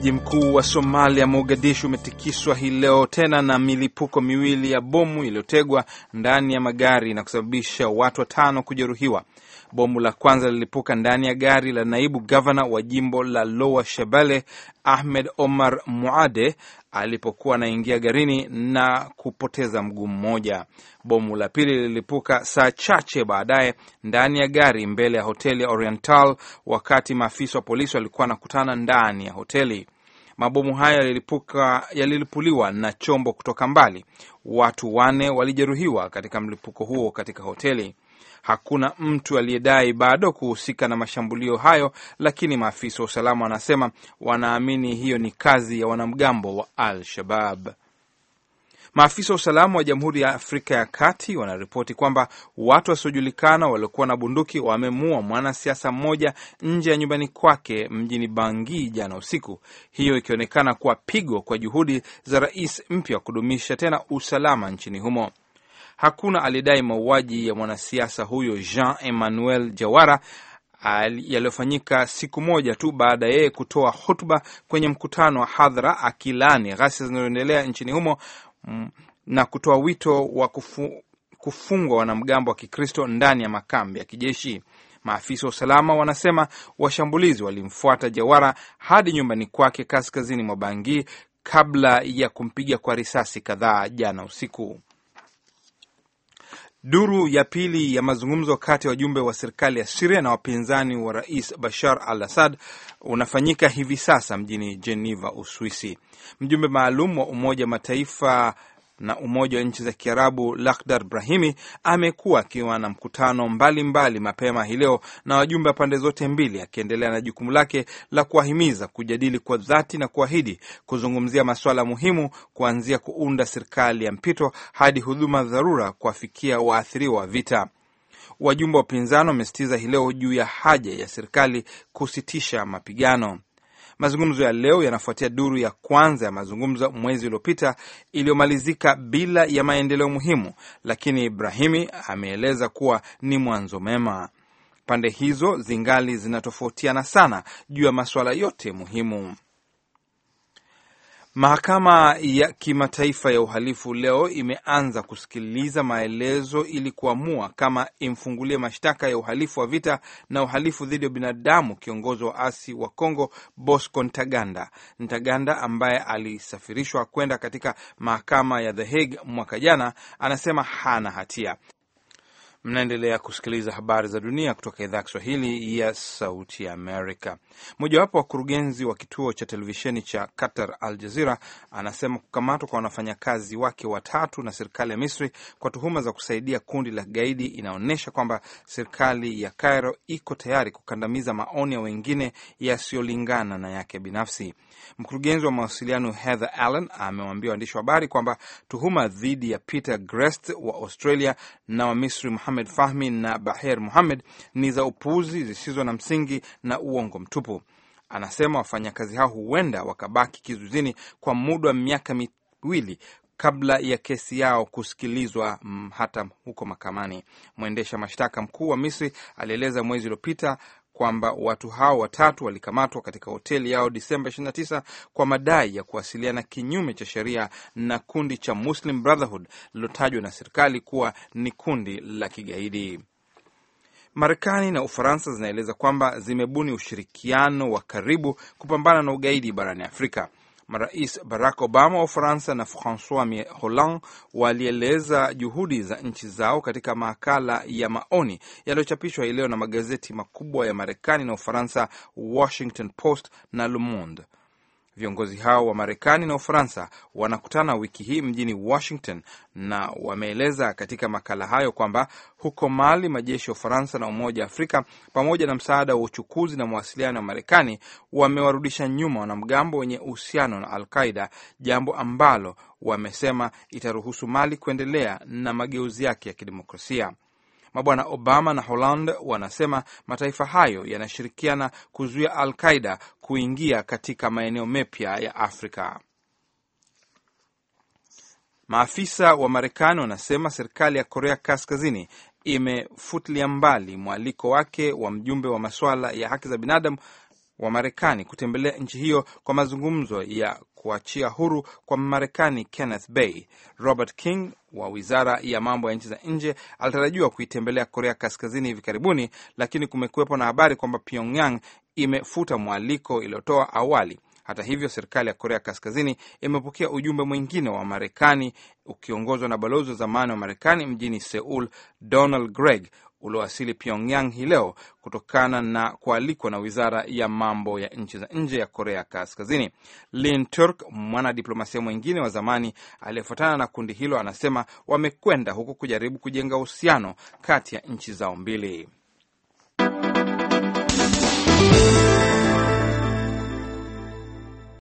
Mji mkuu wa Somalia, Mogadishu, umetikiswa hii leo tena na milipuko miwili ya bomu iliyotegwa ndani ya magari na kusababisha watu watano kujeruhiwa. Bomu la kwanza lilipuka ndani ya gari la naibu gavana wa jimbo la Lower Shabelle Ahmed Omar Muade alipokuwa anaingia garini na kupoteza mguu mmoja. Bomu la pili lilipuka saa chache baadaye ndani ya gari mbele ya hoteli ya Oriental wakati maafisa wa polisi walikuwa wanakutana ndani ya hoteli. Mabomu hayo yalilipuliwa na chombo kutoka mbali. Watu wane walijeruhiwa katika mlipuko huo katika hoteli. Hakuna mtu aliyedai bado kuhusika na mashambulio hayo, lakini maafisa wa usalama wanasema wanaamini hiyo ni kazi ya wanamgambo wa Al-Shabab. Maafisa wa usalama wa Jamhuri ya Afrika ya Kati wanaripoti kwamba watu wasiojulikana waliokuwa na bunduki wamemuua mwanasiasa mmoja nje ya nyumbani kwake mjini Bangui jana usiku, hiyo ikionekana kuwa pigo kwa juhudi za rais mpya wa kudumisha tena usalama nchini humo. Hakuna alidai mauaji ya mwanasiasa huyo Jean Emmanuel Jawara yaliyofanyika siku moja tu baada ya yeye kutoa hotuba kwenye mkutano wa hadhara akilani ghasia zinazoendelea nchini humo na kutoa wito wa kufu, kufungwa wanamgambo wa Kikristo ndani ya makambi ya kijeshi. Maafisa wa usalama wanasema washambulizi walimfuata Jawara hadi nyumbani kwake kaskazini mwa Bangui kabla ya kumpiga kwa risasi kadhaa jana usiku. Duru ya pili ya mazungumzo kati ya wajumbe wa serikali ya Siria na wapinzani wa rais Bashar al Assad unafanyika hivi sasa mjini Geneva, Uswisi. Mjumbe maalum wa Umoja wa Mataifa na Umoja wa Nchi za Kiarabu Lakhdar Brahimi amekuwa akiwa na mkutano mbalimbali mbali mapema hii leo na wajumbe wa pande zote mbili, akiendelea na jukumu lake la kuwahimiza kujadili kwa dhati na kuahidi kuzungumzia masuala muhimu, kuanzia kuunda serikali ya mpito hadi huduma dharura kuwafikia waathiriwa wa vita. Wajumbe wa upinzani wamesitiza hii leo juu ya haja ya serikali kusitisha mapigano. Mazungumzo ya leo yanafuatia duru ya kwanza ya mazungumzo mwezi uliopita iliyomalizika bila ya maendeleo muhimu, lakini Ibrahimi ameeleza kuwa ni mwanzo mema. Pande hizo zingali zinatofautiana sana juu ya masuala yote muhimu. Mahakama ya Kimataifa ya Uhalifu leo imeanza kusikiliza maelezo ili kuamua kama imfungulie mashtaka ya uhalifu wa vita na uhalifu dhidi ya binadamu kiongozi wa asi wa Kongo Bosco Ntaganda. Ntaganda ambaye alisafirishwa kwenda katika mahakama ya The Hague mwaka jana, anasema hana hatia. Mnaendelea kusikiliza habari za dunia kutoka idhaa ya Kiswahili ya Sauti ya Amerika. Mojawapo wa wakurugenzi wa kituo cha televisheni cha Qatar, Al Jazira, anasema kukamatwa kwa wafanyakazi wake watatu na serikali ya Misri kwa tuhuma za kusaidia kundi la kigaidi inaonyesha kwamba serikali ya Cairo iko tayari kukandamiza maoni ya wengine yasiyolingana na yake binafsi. Mkurugenzi wa mawasiliano Heather Allen amewaambia waandishi wa habari kwamba tuhuma dhidi ya Peter Grest wa Australia na wa Misri Muhamed Fahmi na Baher Muhamed ni za upuuzi zisizo na msingi na uongo mtupu. Anasema wafanyakazi hao huenda wakabaki kizuizini kwa muda wa miaka miwili kabla ya kesi yao kusikilizwa hata huko mahakamani. Mwendesha mashtaka mkuu wa Misri alieleza mwezi uliopita kwamba watu hao watatu walikamatwa katika hoteli yao Disemba 29 kwa madai ya kuwasiliana kinyume cha sheria na kundi cha Muslim Brotherhood lililotajwa na serikali kuwa ni kundi la kigaidi. Marekani na Ufaransa zinaeleza kwamba zimebuni ushirikiano wa karibu kupambana na ugaidi barani Afrika. Marais Barack Obama wa Ufaransa na Francois Hollande walieleza juhudi za nchi zao katika makala ya maoni yaliyochapishwa hii leo na magazeti makubwa ya Marekani na Ufaransa, Washington Post na Le Monde. Viongozi hao wa Marekani na Ufaransa wanakutana wiki hii mjini Washington na wameeleza katika makala hayo kwamba huko Mali majeshi ya Ufaransa na Umoja wa Afrika pamoja na msaada wa uchukuzi na mawasiliano ya Marekani wamewarudisha nyuma wanamgambo wenye uhusiano na Al Qaida, jambo ambalo wamesema itaruhusu Mali kuendelea na mageuzi yake ya kidemokrasia. Mabwana Obama na Holland wanasema mataifa hayo yanashirikiana kuzuia Al Qaida kuingia katika maeneo mapya ya Afrika. Maafisa wa Marekani wanasema serikali ya Korea Kaskazini imefutilia mbali mwaliko wake wa mjumbe wa masuala ya haki za binadamu wa Marekani kutembelea nchi hiyo kwa mazungumzo ya kuachia huru kwa Marekani Kenneth Bay. Robert King wa wizara ya mambo ya nchi za nje alitarajiwa kuitembelea Korea Kaskazini hivi karibuni, lakini kumekuwepo na habari kwamba Pyongyang imefuta mwaliko iliyotoa awali. Hata hivyo, serikali ya Korea Kaskazini imepokea ujumbe mwingine wa Marekani ukiongozwa na balozi wa zamani wa Marekani mjini Seul, Donald Gregg, uliowasili Pyongyang hii leo kutokana na kualikwa na wizara ya mambo ya nchi za nje ya Korea Kaskazini. Lin Turk, mwanadiplomasia mwingine wa zamani aliyefuatana na kundi hilo, anasema wamekwenda huku kujaribu kujenga uhusiano kati ya nchi zao mbili.